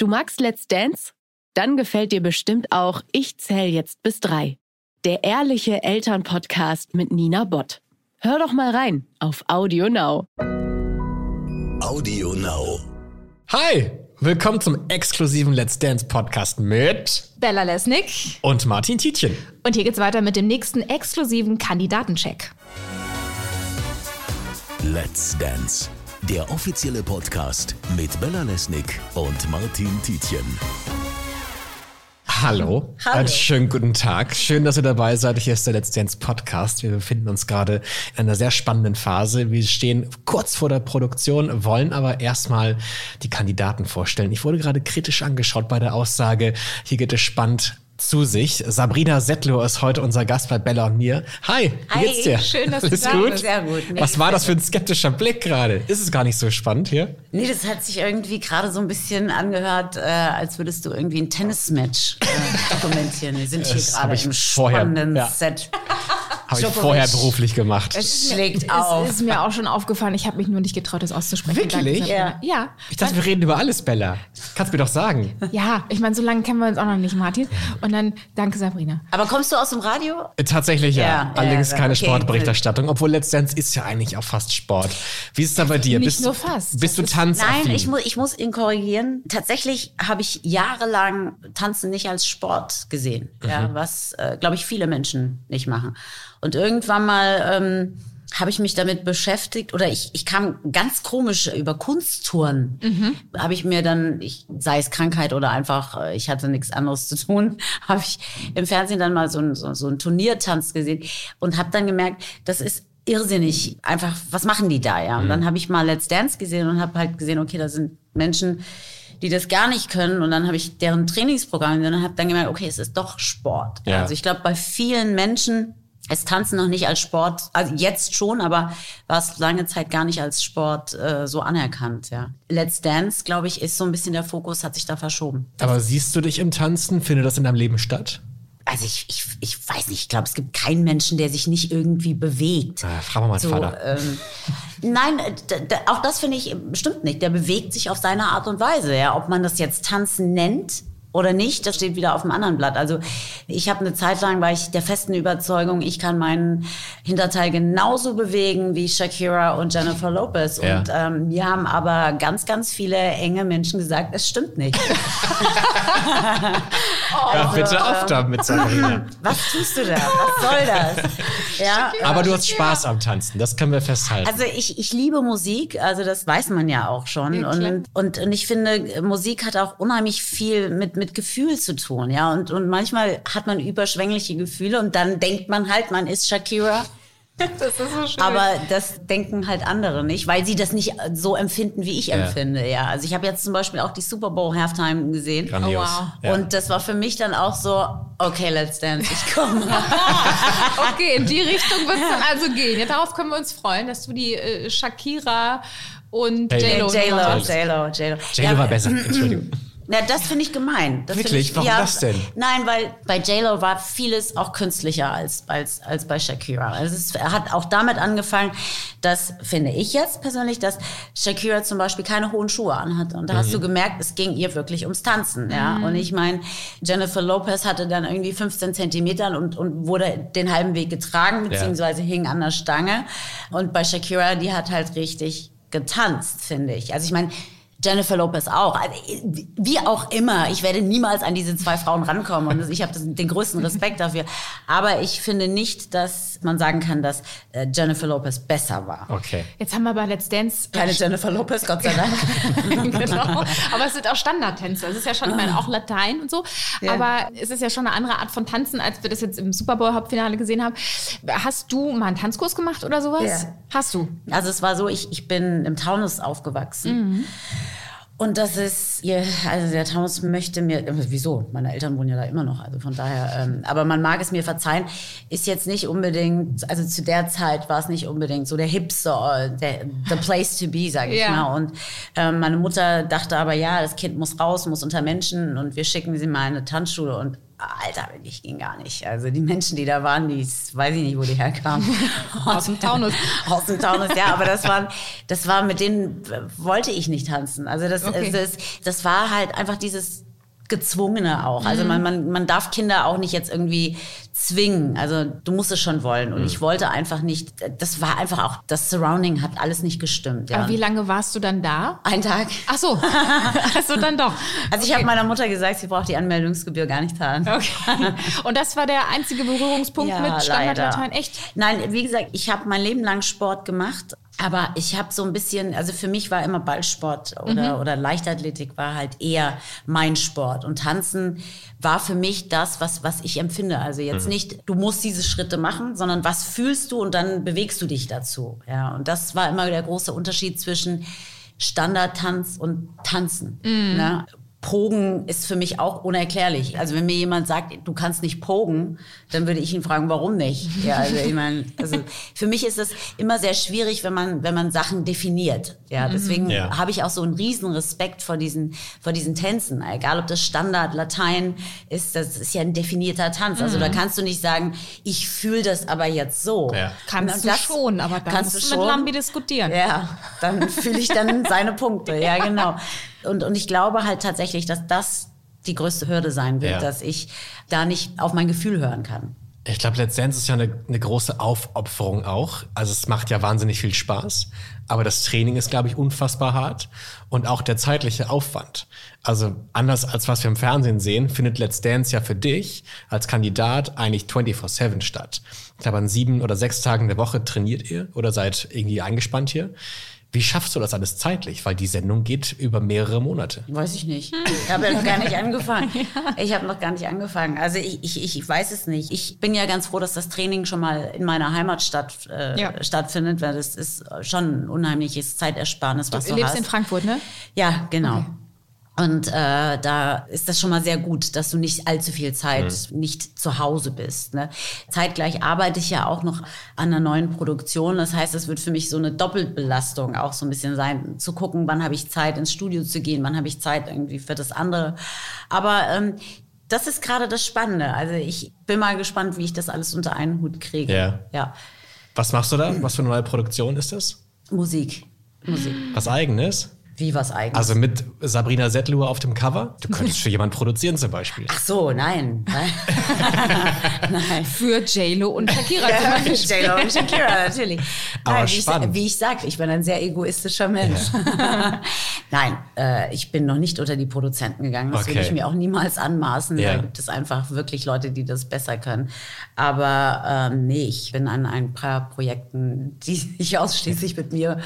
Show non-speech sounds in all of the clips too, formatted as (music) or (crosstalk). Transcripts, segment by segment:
Du magst Let's Dance? Dann gefällt dir bestimmt auch Ich zähl jetzt bis drei. Der ehrliche Elternpodcast mit Nina Bott. Hör doch mal rein auf Audio Now. Audio Now. Hi, willkommen zum exklusiven Let's Dance Podcast mit Bella Lesnick. und Martin Tietjen. Und hier geht's weiter mit dem nächsten exklusiven Kandidatencheck. Let's Dance. Der offizielle Podcast mit Bella Lesnick und Martin Tietjen. Hallo. Hallo. Einen schönen guten Tag. Schön, dass ihr dabei seid. Hier ist der Let's Dance Podcast. Wir befinden uns gerade in einer sehr spannenden Phase. Wir stehen kurz vor der Produktion, wollen aber erstmal die Kandidaten vorstellen. Ich wurde gerade kritisch angeschaut bei der Aussage, hier geht es spannend zu sich. Sabrina Settler ist heute unser Gast bei Bella und mir. Hi, wie Hi, geht's dir? schön, dass du da gut? bist. Sehr gut. Was war das für ein skeptischer Blick gerade? Ist es gar nicht so spannend hier? Nee, das hat sich irgendwie gerade so ein bisschen angehört, äh, als würdest du irgendwie ein Tennismatch äh, (laughs) dokumentieren. Wir sind hier Das gerade im vorher- spannenden ja. Set. Habe ich vorher beruflich gemacht. Es schlägt Es auf. ist mir auch schon aufgefallen, ich habe mich nur nicht getraut, das auszusprechen. Wirklich? Sabrina. Ja. Ich dachte, wir reden über alles, Bella. Kannst mir doch sagen. Ja, ich meine, so lange kennen wir uns auch noch nicht, Martin. Und dann danke, Sabrina. Aber kommst du aus dem Radio? Äh, Tatsächlich ja. Ja, ja, Allerdings ja, keine okay. Sportberichterstattung, obwohl Let's Dance ist ja eigentlich auch fast Sport. Wie ist es da bei dir? Nicht bist, nur fast. Bist du tanzaffin? Nein, ich, mu ich muss ihn korrigieren. Tatsächlich habe ich jahrelang Tanzen nicht als Sport gesehen, ja, was, äh, glaube ich, viele Menschen nicht machen. Und irgendwann mal ähm, habe ich mich damit beschäftigt oder ich, ich kam ganz komisch über Kunsttouren. Habe ich mir dann, ich, sei es Krankheit oder einfach, äh, ich hatte nichts anderes zu tun, (laughs) habe ich im Fernsehen dann mal so einen so, so einen Turniertanz gesehen und habe dann gemerkt, das ist irrsinnig. Einfach, was machen die da, ja? Und dann habe ich mal Let's Dance gesehen und habe halt gesehen, okay, da sind Menschen, die das gar nicht können. Und dann habe ich deren Trainingsprogramm gesehen und habe dann gemerkt, okay, es ist doch Sport. Ja. Also ich glaube, bei vielen Menschen ist Tanzen noch nicht als Sport, also jetzt schon, aber war es lange Zeit gar nicht als Sport äh, so anerkannt, ja. Let's Dance, glaube ich, ist so ein bisschen der Fokus, hat sich da verschoben. Aber siehst du dich im Tanzen? Findet das in deinem Leben statt? Also ich, ich, ich weiß nicht, ich glaube, es gibt keinen Menschen, der sich nicht irgendwie bewegt. Ah, fragen wir mal den Vater. Ähm, nein, äh, auch das finde ich stimmt nicht. Der bewegt sich auf seine Art und Weise. Ja. Ob man das jetzt Tanzen nennt oder nicht, das steht wieder auf dem anderen Blatt. Also ich habe eine Zeit lang, war ich der festen Überzeugung, ich kann meinen Hinterteil genauso bewegen wie Shakira und Jennifer Lopez. Ja. Und ähm, mir haben aber ganz, ganz viele enge Menschen gesagt, es stimmt nicht. (laughs) ja, bitte auf damit, Sabrina. (laughs) Was tust du da? Was soll das? (laughs) Ja, Aber du hast Spaß am Tanzen, das können wir festhalten. Also ich, ich liebe Musik, also das weiß man ja auch schon. Ja, und, und, und ich finde, Musik hat auch unheimlich viel mit, mit Gefühl zu tun. Ja? Und, und manchmal hat man überschwängliche Gefühle und dann denkt man halt, man ist Shakira. (laughs) Das ist so schön. Aber das denken halt andere nicht, weil sie das nicht so empfinden, wie ich Ja. empfinde. Ja, also ich habe jetzt zum Beispiel auch die Super Bowl Halftime gesehen. Grandios. Oh, wow. Ja. Und das war für mich dann auch so, okay, let's dance, ich komme. (laughs) (laughs) okay, in die Richtung wird es dann also gehen. Ja, darauf können wir uns freuen, dass du die äh, Shakira und J-Lo. J-Lo J-Lo. J-Lo, J-Lo. War besser, Entschuldigung. Na, das finde ich gemein. Das Wirklich? Ich, Warum das denn? Nein, weil bei J-Lo war vieles auch künstlicher als, als, als bei Shakira. Also es hat auch damit angefangen, dass, finde ich jetzt persönlich, dass Shakira zum Beispiel keine hohen Schuhe anhatte. Und da hast du Mhm. gemerkt, es ging ihr wirklich ums Tanzen. Ja? Und ich meine, Jennifer Lopez hatte dann irgendwie 15 Zentimeter und, und wurde den halben Weg getragen, beziehungsweise hing an der Stange. Und bei Shakira, die hat halt richtig getanzt, finde ich. Also ich meine, Jennifer Lopez auch. Also, Wie auch immer. Ich werde niemals an diese zwei Frauen rankommen und ich habe den größten Respekt dafür. Aber ich finde nicht, dass man sagen kann, dass äh, Jennifer Lopez besser war. Okay. Jetzt haben wir bei Let's Dance Keine Jennifer Lopez, Gott sei Dank. (laughs) genau. Aber es sind auch Standardtänze. Es ist ja schon, ich meine, auch Latein und so. Ja. Aber es ist ja schon eine andere Art von Tanzen, als wir das jetzt im Super Bowl Hauptfinale gesehen haben. Hast du mal einen Tanzkurs gemacht oder sowas? Ja. Hast du? Also es war so, ich, ich bin im Taunus aufgewachsen. Und das ist, also der Taunus möchte mir, äh, wieso? Meine Eltern wohnen ja da immer noch, also von daher, ähm, aber man mag es mir verzeihen, ist jetzt nicht unbedingt, also zu der Zeit war es nicht unbedingt so der Hipster, der, the place to be, sage ich Ja. mal. Und ähm, meine Mutter dachte aber, ja, das Kind muss raus, muss unter Menschen und wir schicken sie mal in eine Tanzschule und Alter, ich ging gar nicht. Also die Menschen, die da waren, die weiß ich nicht, wo die herkamen. (laughs) Aus dem Taunus. (laughs) Aus dem Taunus, ja, aber das waren, das war, mit denen wollte ich nicht tanzen. Also das, Okay. das, das war halt einfach dieses Gezwungene auch. Also man, man, man darf Kinder auch nicht jetzt irgendwie zwingen. Also du musst es schon wollen. Und ich wollte einfach nicht, das war einfach auch, das Surrounding hat alles nicht gestimmt. Ja. Aber wie lange warst du dann da? Ein Tag. Ach so, (laughs) also dann doch. Also ich habe meiner Mutter gesagt, sie braucht die Anmeldungsgebühr gar nicht zahlen. Okay. Und das war der einzige Berührungspunkt Ja, mit Standardlatein? Echt? Nein, wie gesagt, ich habe mein Leben lang Sport gemacht, aber ich habe so ein bisschen, also für mich war immer Ballsport oder, oder Leichtathletik war halt eher mein Sport. Und Tanzen war für mich das, was, was ich empfinde. Also jetzt nicht, du musst diese Schritte machen, sondern was fühlst du und dann bewegst du dich dazu. Ja, und das war immer der große Unterschied zwischen Standardtanz und Tanzen. Ne? Pogen ist für mich auch unerklärlich. Also wenn mir jemand sagt, du kannst nicht pogen, dann würde ich ihn fragen, warum nicht? Ja, also ich meine, also für mich ist es immer sehr schwierig, wenn man wenn man Sachen definiert. Ja, deswegen Ja. habe ich auch so einen riesen Respekt vor diesen vor diesen Tänzen. Egal, ob das Standard, Latein ist, das ist ja ein definierter Tanz. Also da kannst du nicht sagen, ich fühle das aber jetzt so. Ja. Kannst du das schon, aber dann kannst du du mit schon. Lambi diskutieren. Ja, dann fühle ich dann seine Punkte. Ja, genau. Und, und ich glaube halt tatsächlich, dass das die größte Hürde sein wird, Ja. dass ich da nicht auf mein Gefühl hören kann. Ich glaube, Let's Dance ist ja eine, eine große Aufopferung auch. Also es macht ja wahnsinnig viel Spaß. Aber das Training ist, glaube ich, unfassbar hart. Und auch der zeitliche Aufwand. Also anders als was wir im Fernsehen sehen, findet Let's Dance ja für dich als Kandidat eigentlich 24-7 statt. Ich glaube, an sieben oder sechs Tagen der Woche trainiert ihr oder seid irgendwie eingespannt hier. Wie schaffst du das alles zeitlich? Weil die Sendung geht über mehrere Monate. Weiß ich nicht. Ich habe ja noch gar nicht (laughs) angefangen. Ich habe noch gar nicht angefangen. Also ich, ich, ich weiß es nicht. Ich bin ja ganz froh, dass das Training schon mal in meiner Heimatstadt äh, Ja. stattfindet, weil das ist schon ein unheimliches Zeitersparnis, was Du du, lebst hast. in Frankfurt, ne? Ja, genau. Und äh, da ist das schon mal sehr gut, dass du nicht allzu viel Zeit nicht zu Hause bist. Ne? Zeitgleich arbeite ich ja auch noch an einer neuen Produktion. Das heißt, es wird für mich so eine Doppelbelastung auch so ein bisschen sein, zu gucken, wann habe ich Zeit ins Studio zu gehen, wann habe ich Zeit irgendwie für das andere. Aber ähm, das ist gerade das Spannende. Also ich bin mal gespannt, wie ich das alles unter einen Hut kriege. Ja. ja. Was machst du da? Was für eine neue Produktion ist das? Musik. Musik. Was eigenes? Wie was eigenes. Also mit Sabrina Settler auf dem Cover? Du könntest für jemanden produzieren zum Beispiel. Ach so, nein. nein. (laughs) Für JLo und Shakira zum Ja. J-Lo und Shakira, (laughs) natürlich. Aber Nein, wie, ich, spannend. wie ich sagte, ich bin ein sehr egoistischer Mensch. (laughs) Nein, äh, ich bin noch nicht unter die Produzenten gegangen. Das würde Okay. ich mir auch niemals anmaßen. Ja. Da gibt es einfach wirklich Leute, die das besser können. Aber ähm, nee, ich bin an ein paar Projekten, die sich ausschließlich mit mir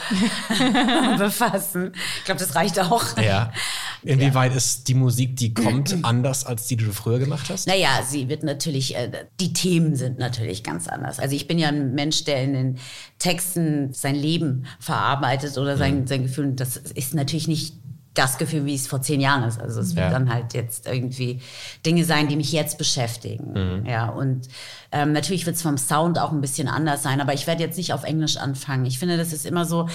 befassen. Ich glaube, das reicht auch. Ja. Inwieweit ist die Musik, die kommt, (clears throat) anders als die, die du früher gemacht hast? Naja, sie wird natürlich, äh, die Themen sind natürlich ganz anders. Also ich bin ja ein Mensch, der in den Texten sein Leben verarbeitet oder sein, sein Gefühl. Und Das ist natürlich nicht das Gefühl, wie es vor zehn Jahren ist. Also es wird Ja. dann halt jetzt irgendwie Dinge sein, die mich jetzt beschäftigen. Ja, und ähm, natürlich wird es vom Sound auch ein bisschen anders sein, aber ich werde jetzt nicht auf Englisch anfangen. Ich finde, das ist immer so,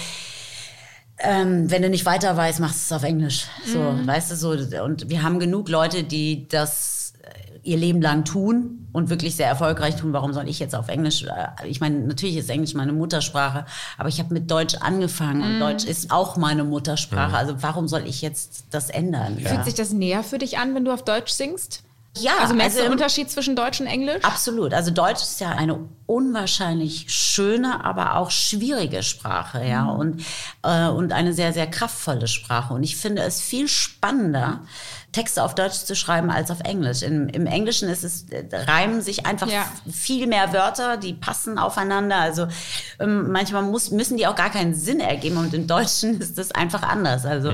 ähm, wenn du nicht weiter weißt, machst du es auf Englisch. So, weißt du, so. Und wir haben genug Leute, die das äh, ihr Leben lang tun und wirklich sehr erfolgreich tun. Warum soll ich jetzt auf Englisch? äh, Ich meine, natürlich ist Englisch meine Muttersprache, aber ich habe mit Deutsch angefangen und Deutsch ist auch meine Muttersprache. Also warum soll ich jetzt das ändern? Fühlt sich das näher für dich an, wenn du auf Deutsch singst? Ja, Also merkst du also den im- Unterschied zwischen Deutsch und Englisch? Absolut. Also Deutsch ist ja eine unwahrscheinlich schöne, aber auch schwierige Sprache, ja, und, äh, und eine sehr, sehr kraftvolle Sprache. Und ich finde es viel spannender, Texte auf Deutsch zu schreiben als auf Englisch. Im, im Englischen ist es, äh, reimen sich einfach Ja. viel mehr Wörter, die passen aufeinander. Also manchmal muss, müssen die auch gar keinen Sinn ergeben und im Deutschen (laughs) ist das einfach anders. Also,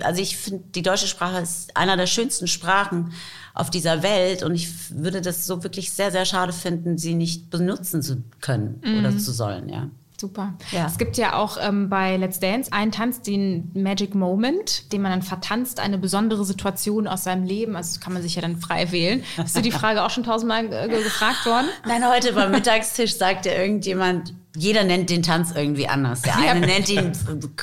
also ich finde, die deutsche Sprache ist einer der schönsten Sprachen auf dieser Welt und ich würde das so wirklich sehr, sehr schade finden, sie nicht benutzen zu können oder zu sollen, ja. Super. Ja. Es gibt ja auch ähm, bei Let's Dance einen Tanz, den Magic Moment, den man dann vertanzt, eine besondere Situation aus seinem Leben. Also das kann man sich ja dann frei wählen. Hast du die (laughs) Frage auch schon tausendmal äh, ge- gefragt worden? Nein, heute beim Mittagstisch sagte irgendjemand, jeder nennt den Tanz irgendwie anders. Der eine nennt ihn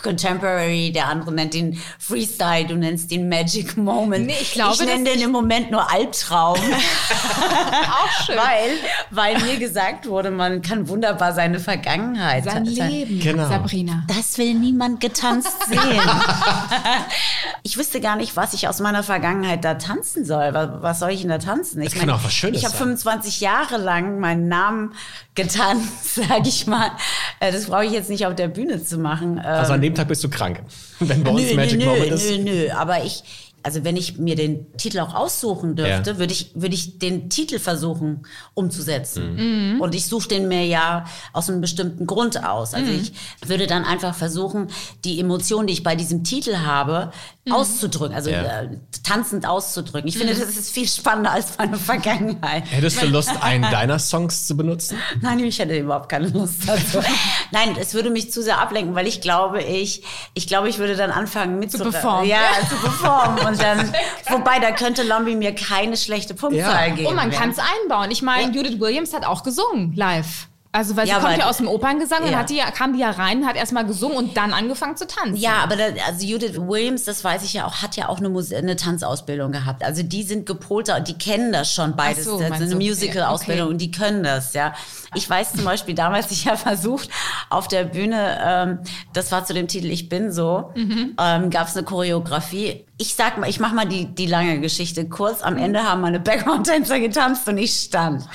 Contemporary, der andere nennt ihn Freestyle, du nennst ihn Magic Moment. Nee, ich glaube, ich nenne den im Moment nur Albtraum. (laughs) Auch schön. weil, weil mir gesagt wurde, man kann wunderbar seine Vergangenheit. Sein Leben, Genau. Sabrina. Das will niemand getanzt (laughs) sehen. ich wüsste gar nicht, was ich aus meiner Vergangenheit da tanzen soll. Was, was soll ich denn da tanzen? Ich Das kann auch was Schönes Ich habe sein. 25 Jahre lang meinen Namen getanzt, (laughs) sage ich mal. Äh, Das brauche ich jetzt nicht auf der Bühne zu machen. Also an dem Tag bist du krank. (laughs) Wenn bei uns nö, Magic nö, Moment nö, ist. nö, nö. Aber ich, also wenn ich mir den Titel auch aussuchen dürfte, Ja. würde ich, würde ich den Titel versuchen umzusetzen. Mhm. Und ich suche den mir ja aus einem bestimmten Grund aus. Also Mhm. ich würde dann einfach versuchen, die Emotionen, die ich bei diesem Titel habe, auszudrücken. Also Ja. äh, tanzend auszudrücken. Ich finde, das ist viel spannender als meine Vergangenheit. Hättest du Lust, einen (laughs) deiner Songs zu benutzen? Nein, ich hätte überhaupt keine Lust dazu. (laughs) Nein, es würde mich zu sehr ablenken, weil ich glaube, ich, ich glaube, ich würde dann anfangen mit Zu performen. Ja, (laughs) zu performen. Und dann, wobei, da könnte Lombi mir keine schlechte Punktzahl Ja. geben. Und man ja. kann es einbauen. Ich meine, Judith Williams hat auch gesungen live. Also, weil Ja, sie kommt aber- ja aus dem Operngesang und Ja. hat die, ja- kam die ja rein, hat erstmal gesungen und dann angefangen zu tanzen. Ja, aber da, also Judith Williams, das weiß ich ja auch, hat ja auch eine, Mus eine Tanzausbildung gehabt. Also die sind gepolter und die kennen das schon beides. So, das ist eine du? Musical-Ausbildung Okay. und die können das, ja. Ich weiß zum Beispiel damals, ich habe versucht, auf der Bühne, ähm, das war zu dem Titel Ich bin so, Mhm. ähm, gab es eine Choreografie. Ich sag mal, ich mache mal die, die lange Geschichte kurz. Mhm. Am Ende haben meine Background-Tänzer getanzt und ich stand.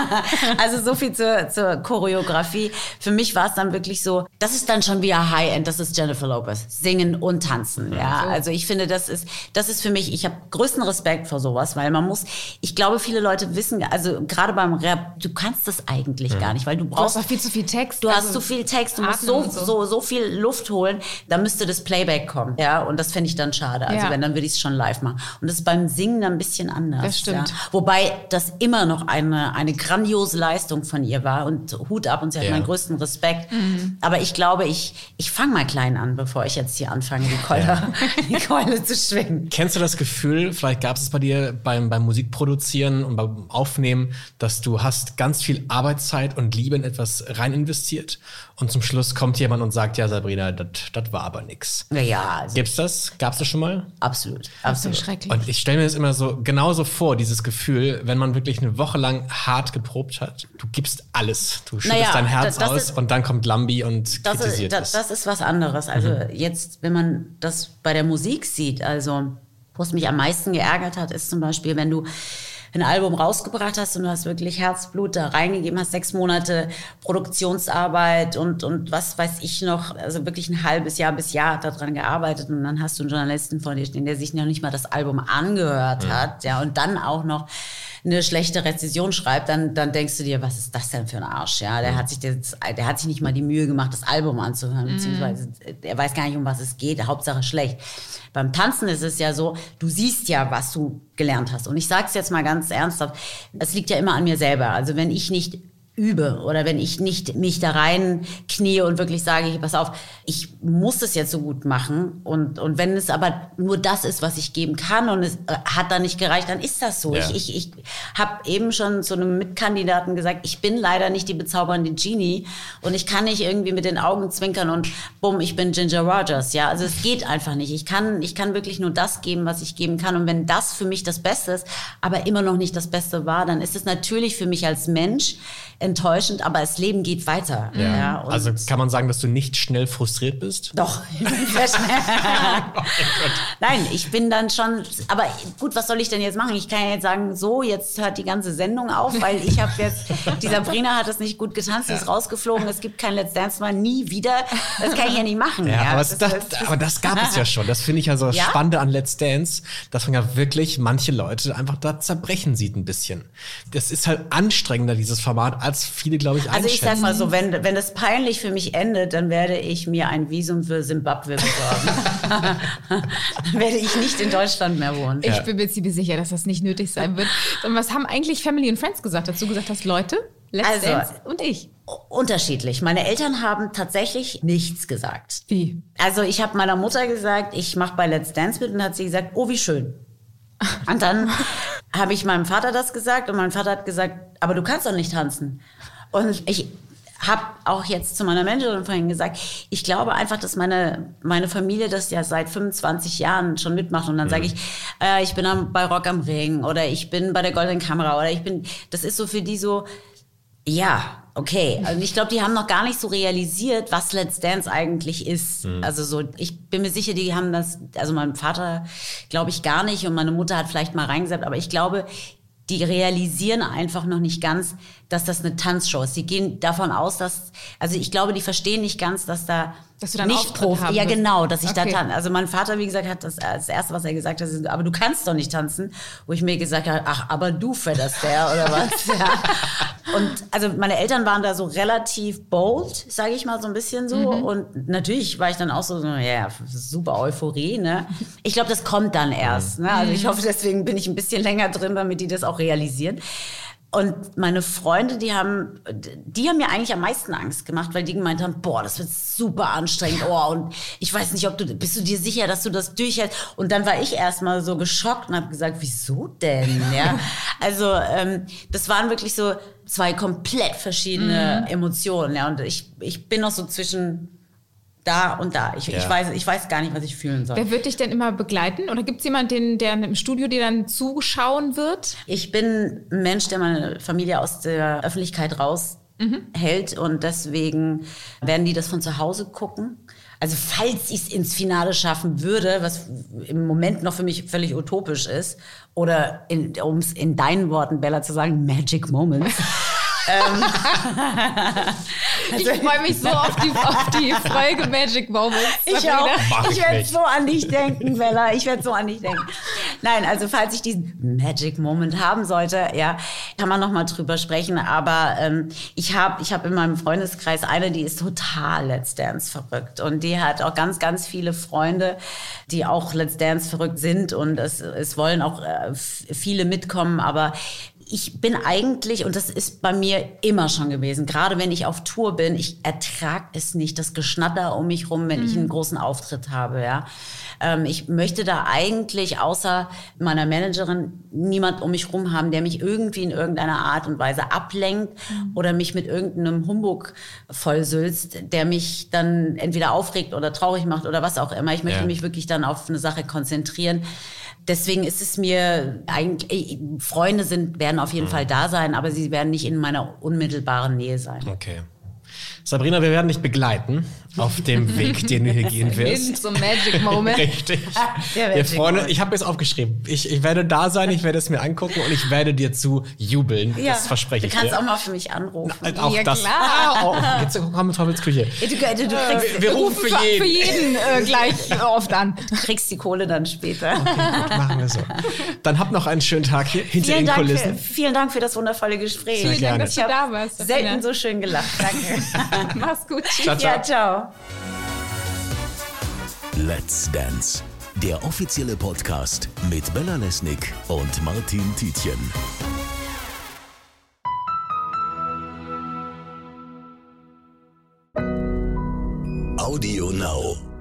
(laughs) also so viel zur, zur Choreografie. Für mich war es dann wirklich so, das ist dann schon wieder High-End, das ist Jennifer Lopez. Singen und tanzen, ja. Also ich finde, das ist, das ist für mich, ich habe größten Respekt vor sowas, weil man muss, ich glaube, viele Leute wissen, also gerade beim Rap, du kannst das eigentlich gar nicht, weil du Du hast brauchst viel zu viel Text. Du hast also so viel Text, du musst so, so. so. So, viel Luft holen, da müsste das Playback kommen. Ja, und das fände ich dann schade. Also Ja. Wenn, dann würde ich es schon live machen. Und das ist beim Singen dann ein bisschen anders. Das stimmt. Ja. Wobei das immer noch eine, eine grandiose Leistung von ihr war und Hut ab und sie hat Ja. meinen größten Respekt. Mhm. Aber ich glaube, ich, ich fange mal klein an, bevor ich jetzt hier anfange, die Keule, die Keule zu schwingen. Kennst du das Gefühl, vielleicht gab es es bei dir beim, beim Musikproduzieren und beim Aufnehmen, dass du hast ganz viel Arbeitszeit und Liebe in etwas rein investiert und zum Schluss kommt jemand und sagt, ja Sabrina, das war aber nix. Ja, also, Gibt's das? Gab's das schon mal? Absolut. Das ist absolut. schrecklich. Und ich stelle mir das immer so genauso vor, dieses Gefühl, wenn man wirklich eine Woche lang hart geprobt hat. Du gibst alles. Du schüttest Naja, dein Herz das- das aus ist- und dann kommt Lambi und das ist, kritisiert das, es. das ist was anderes. Also jetzt, wenn man das bei der Musik sieht, also wo es mich am meisten geärgert hat, ist zum Beispiel, wenn du ein Album rausgebracht hast und du hast wirklich Herzblut da reingegeben, hast sechs Monate Produktionsarbeit und, und was weiß ich noch, also wirklich ein halbes Jahr bis Jahr daran gearbeitet und dann hast du einen Journalisten vor dir stehen, der sich noch nicht mal das Album angehört hat, ja, und dann auch noch eine schlechte Rezession schreibt, dann, dann denkst du dir, was ist das denn für ein Arsch? Ja, der hat sich das, der hat sich nicht mal die Mühe gemacht, das Album anzuhören, beziehungsweise er weiß gar nicht, um was es geht, Hauptsache schlecht. Beim Tanzen ist es ja so, du siehst ja, was du gelernt hast. Und ich sage es jetzt mal ganz ernsthaft, es liegt ja immer an mir selber. Also wenn ich nicht übe oder wenn ich nicht mich da rein knie und wirklich sage, hier, pass auf, ich muss es jetzt so gut machen und, und wenn es aber nur das ist, was ich geben kann und es äh, hat dann nicht gereicht, dann ist das so. Ja. Ich, ich, ich habe eben schon zu einem Mitkandidaten gesagt, ich bin leider nicht die bezaubernde Genie und ich kann nicht irgendwie mit den Augen zwinkern und bumm, ich bin Ginger Rogers. Ja, also es geht einfach nicht. Ich kann, ich kann wirklich nur das geben, was ich geben kann und wenn das für mich das Beste ist, aber immer noch nicht das Beste war, dann ist es natürlich für mich als Mensch enttäuschend, aber das Leben geht weiter. Ja. und also kann man sagen, dass du nicht schnell frustriert bist? doch, ich bin sehr schnell. Nein, ich bin dann schon, aber gut, was soll ich denn jetzt machen? Ich kann ja jetzt sagen, so, jetzt hört die ganze Sendung auf, weil ich habe jetzt, (laughs) die Sabrina hat es nicht gut getanzt, sie ist rausgeflogen, es gibt kein Let's Dance mehr, nie wieder. Das kann ich ja nicht machen. Ja, aber, das, es, das, aber das gab es ja schon. Das finde ich ja so das Ja? Spannende an Let's Dance, dass man ja wirklich manche Leute einfach da zerbrechen sieht ein bisschen. Das ist halt anstrengender, dieses Format, als viele, glaube ich, Also ich sag einschätzen. mal so, wenn, wenn das peinlich für mich endet, dann werde ich mir ein Visum für Zimbabwe besorgen. dann (laughs) werde ich nicht in Deutschland mehr wohnen. Ich bin mir ziemlich sicher, dass das nicht nötig sein wird. Und was haben eigentlich Family and Friends gesagt dazu? Gesagt hast, Leute, Let's Also- Dance und ich. Unterschiedlich. Meine Eltern haben tatsächlich nichts gesagt. Wie? Also ich habe meiner Mutter gesagt, ich mache bei Let's Dance mit und hat sie gesagt, oh wie schön. Und dann habe ich meinem Vater das gesagt und mein Vater hat gesagt, aber du kannst doch nicht tanzen. Und ich habe auch jetzt zu meiner Managerin vorhin gesagt, ich glaube einfach, dass meine, meine Familie das ja seit 25 Jahren schon mitmacht. Und dann sage ich, äh, ich bin am, bei Rock am Ring oder ich bin bei der Goldenen Kamera oder ich bin, das ist so für die so, ja, okay. Also ich glaube, die haben noch gar nicht so realisiert, was Let's Dance eigentlich ist. Mhm. Also so, ich bin mir sicher, die haben das, also mein Vater glaube ich gar nicht und meine Mutter hat vielleicht mal reingesagt, aber ich glaube, die realisieren einfach noch nicht ganz, dass das eine Tanzshow ist. Sie gehen davon aus, dass, also ich glaube, die verstehen nicht ganz, dass da dass du dann nicht Profi Ja, genau, dass ich okay. da tanze. Also mein Vater, wie gesagt, hat das, das erste, was er gesagt hat, ist, aber du kannst doch nicht tanzen. Wo ich mir gesagt habe, ach, aber du fetterst der oder was? (laughs) ja. Und also meine Eltern waren da so relativ bold, sage ich mal so ein bisschen so. Mhm. Und natürlich war ich dann auch so, ja, yeah, super Euphorie. Ne? Ich glaube, das kommt dann erst. Ne? Also ich mhm. hoffe, deswegen bin ich ein bisschen länger drin, damit die das auch realisieren. Und meine Freunde, die haben, die haben mir eigentlich am meisten Angst gemacht, weil die gemeint haben, boah, das wird super anstrengend. Oh, und ich weiß nicht, ob du, bist du dir sicher, dass du das durchhältst? Und dann war ich erstmal so geschockt und habe gesagt, wieso denn? (laughs) Ja, also ähm, das waren wirklich so zwei komplett verschiedene mhm. Emotionen. Ja, und ich, ich bin noch so zwischen da und da. Ich, ja. ich, weiß, ich weiß gar nicht, was ich fühlen soll. Wer wird dich denn immer begleiten? Oder gibt es jemanden, der im Studio dir dann zuschauen wird? Ich bin ein Mensch, der meine Familie aus der Öffentlichkeit raushält. Mhm. Und deswegen werden die das von zu Hause gucken. Also falls ich es ins Finale schaffen würde, was im Moment noch für mich völlig utopisch ist, oder um es in deinen Worten, Bella, zu sagen, Magic Moments. (laughs) ähm, ich freue mich so auf die, auf die Folge Magic Moments. Ich auch. Mach ich werde so an dich denken, Bella. Ich werde so an dich denken. Nein, also falls ich diesen Magic Moment haben sollte, ja, kann man noch mal drüber sprechen. Aber ähm, ich habe ich hab in meinem Freundeskreis eine, die ist total Let's Dance verrückt. Und die hat auch ganz, ganz viele Freunde, die auch Let's Dance verrückt sind. Und es, es wollen auch äh, viele mitkommen. Aber ich bin eigentlich, und das ist bei mir immer schon gewesen, gerade wenn ich auf Tour bin, ich ertrage es nicht, das Geschnatter um mich rum, wenn mhm. ich einen großen Auftritt habe, ja. Ähm, ich möchte da eigentlich außer meiner Managerin niemand um mich rum haben, der mich irgendwie in irgendeiner Art und Weise ablenkt mhm. oder mich mit irgendeinem Humbug vollsülzt, der mich dann entweder aufregt oder traurig macht oder was auch immer. Ich möchte ja. mich wirklich dann auf eine Sache konzentrieren. Deswegen ist es mir eigentlich, Freunde sind, werden auf jeden mhm. Fall da sein, aber sie werden nicht in meiner unmittelbaren Nähe sein. Okay. Sabrina, wir werden dich begleiten auf dem Weg, den du hier gehen (laughs) wirst. So Magic Moment. Richtig. (laughs) wir freuen ich habe es aufgeschrieben. Ich, ich werde da sein, ich werde es mir angucken und ich werde dir zu jubeln. Ja, das verspreche ich dir. Du kannst auch mal für mich anrufen. Na, auch ja, das. Klar. Ah, oh, jetzt komm mit Teufels Küche. Du, du, du kriegst, wir, wir rufen für jeden. Für jeden äh, (laughs) gleich oft an. Du kriegst die Kohle dann später. Okay, gut, machen wir so. Dann habt noch einen schönen Tag hier hinter vielen den Dank Kulissen. Für, vielen Dank für das wundervolle Gespräch. Sehr vielen Dank, dass du da warst. Selten so schön gelacht. Danke. Mach's gut. Ciao, ciao. Ja, ciao. Let's Dance, der offizielle Podcast mit Bella Lesnick und Martin Tietjen. Audio Now.